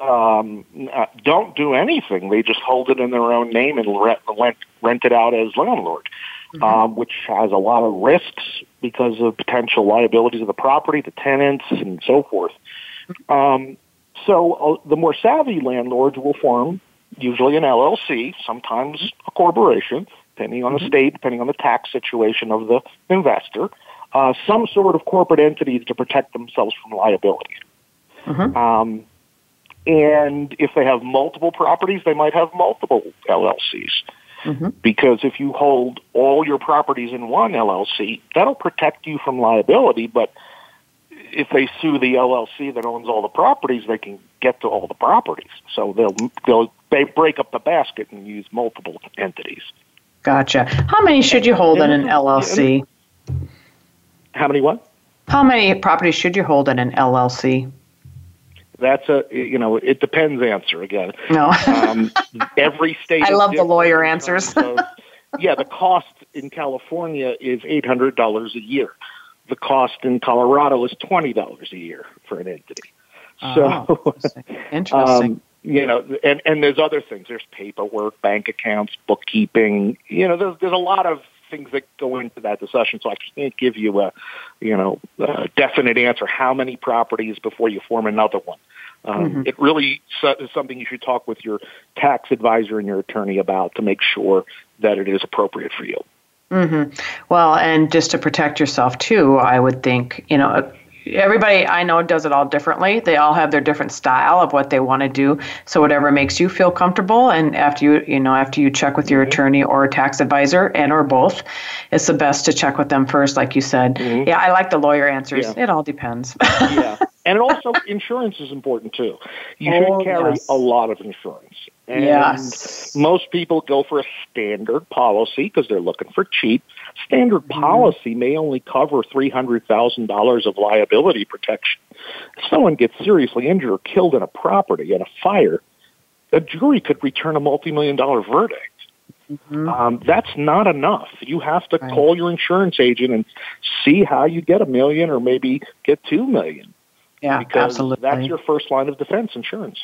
um, uh, don't do anything. They just hold it in their own name and rent, rent it out as landlord, mm-hmm. um, which has a lot of risks because of potential liabilities of the property, the tenants, and so forth. Um, so uh, the more savvy landlords will form usually an LLC, sometimes a corporation, depending on the mm-hmm. state, depending on the tax situation of the investor uh, some sort of corporate entity to protect themselves from liability. Mm-hmm. Um, and if they have multiple properties, they might have multiple LLCs. Mm-hmm. Because if you hold all your properties in one LLC, that'll protect you from liability. But if they sue the LLC that owns all the properties, they can get to all the properties. So they'll they'll they break up the basket and use multiple entities. Gotcha. How many should you hold in an LLC? How many what? How many properties should you hold in an LLC? That's a you know it depends answer again. No. um, every state. I love the lawyer answers. of, yeah, the cost in California is eight hundred dollars a year. The cost in Colorado is twenty dollars a year for an entity. Oh, so interesting. Um, you know, and and there's other things. There's paperwork, bank accounts, bookkeeping. You know, there's there's a lot of things that go into that discussion. So I can't give you a, you know, a definite answer. How many properties before you form another one? Um, mm-hmm. It really is something you should talk with your tax advisor and your attorney about to make sure that it is appropriate for you. Mm-hmm. Well, and just to protect yourself too, I would think, you know, everybody I know does it all differently. They all have their different style of what they want to do. So whatever makes you feel comfortable, and after you you know after you check with your mm-hmm. attorney or tax advisor and or both, it's the best to check with them first, like you said. Mm-hmm. Yeah, I like the lawyer answers. Yeah. It all depends. yeah, and also insurance is important too. You oh, should carry yes. a lot of insurance. And yes. most people go for a standard policy because they're looking for cheap. Standard mm-hmm. policy may only cover $300,000 of liability protection. If someone gets seriously injured or killed in a property in a fire, a jury could return a multi-million dollar verdict. Mm-hmm. Um, that's not enough. You have to right. call your insurance agent and see how you get a million or maybe get two million. Yeah, because absolutely. That's your first line of defense, insurance.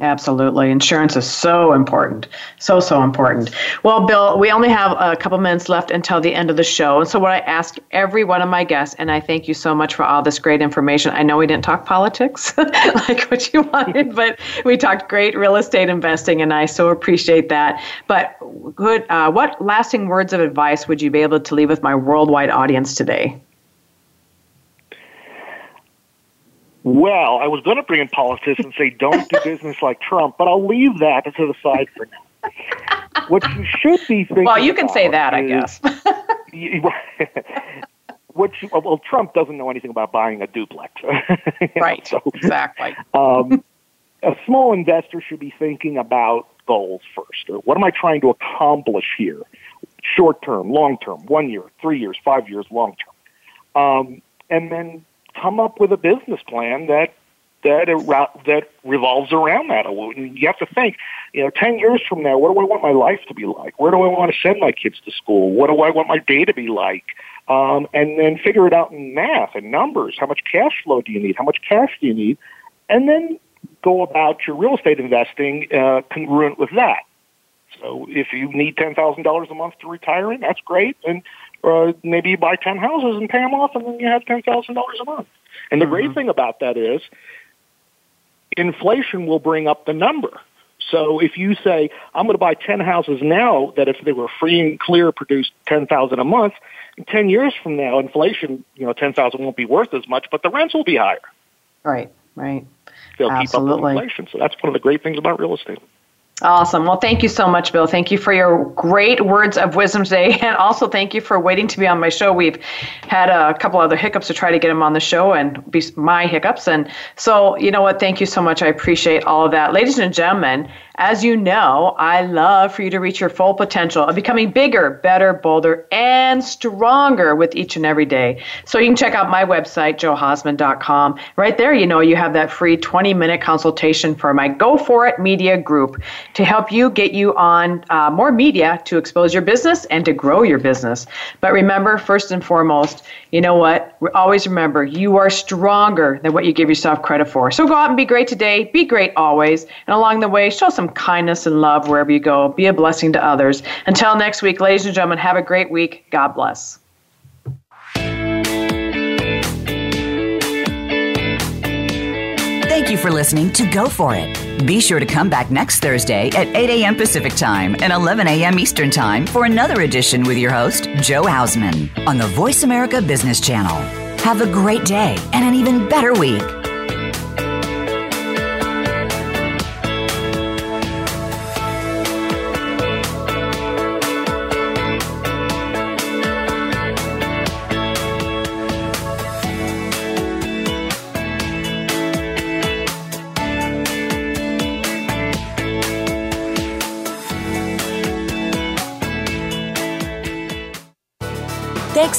Absolutely. Insurance is so important. So, so important. Well, Bill, we only have a couple minutes left until the end of the show. And so, what I ask every one of my guests, and I thank you so much for all this great information. I know we didn't talk politics like what you wanted, but we talked great real estate investing, and I so appreciate that. But, good, uh, what lasting words of advice would you be able to leave with my worldwide audience today? Well, I was going to bring in politics and say don't do business like Trump, but I'll leave that to the side for now. What you should be thinking. Well, you can say that, I guess. what you, well, Trump doesn't know anything about buying a duplex. right. So, exactly. Um, a small investor should be thinking about goals first. Or what am I trying to accomplish here? Short term, long term, one year, three years, five years, long term. Um, and then come up with a business plan that that that revolves around that. You have to think, you know, ten years from now, what do I want my life to be like? Where do I want to send my kids to school? What do I want my day to be like? Um, and then figure it out in math and numbers. How much cash flow do you need? How much cash do you need? And then go about your real estate investing uh, congruent with that. So if you need ten thousand dollars a month to retire in, that's great. And uh, maybe you buy 10 houses and pay them off and then you have $10,000 a month. And the mm-hmm. great thing about that is inflation will bring up the number. So if you say, I'm going to buy 10 houses now that if they were free and clear produced 10,000 a month, 10 years from now, inflation, you know, 10,000 won't be worth as much, but the rents will be higher. Right, right. They'll Absolutely. keep up with inflation. So that's one of the great things about real estate. Awesome. Well, thank you so much, Bill. Thank you for your great words of wisdom today. And also thank you for waiting to be on my show. We've had a couple other hiccups to try to get him on the show and be my hiccups. And so, you know what? Thank you so much. I appreciate all of that. Ladies and gentlemen, as you know, I love for you to reach your full potential of becoming bigger, better, bolder, and stronger with each and every day. So you can check out my website, johausman.com. Right there, you know, you have that free 20 minute consultation for my Go For It Media Group to help you get you on uh, more media to expose your business and to grow your business. But remember, first and foremost, you know what? Always remember, you are stronger than what you give yourself credit for. So go out and be great today, be great always, and along the way, show some kindness and love wherever you go. Be a blessing to others. Until next week, ladies and gentlemen, have a great week. God bless. Thank you for listening to Go For It. Be sure to come back next Thursday at 8 a.m. Pacific Time and 11 a.m. Eastern Time for another edition with your host, Jo Hausman, on the Voice America Business Channel. Have a great day and an even better week.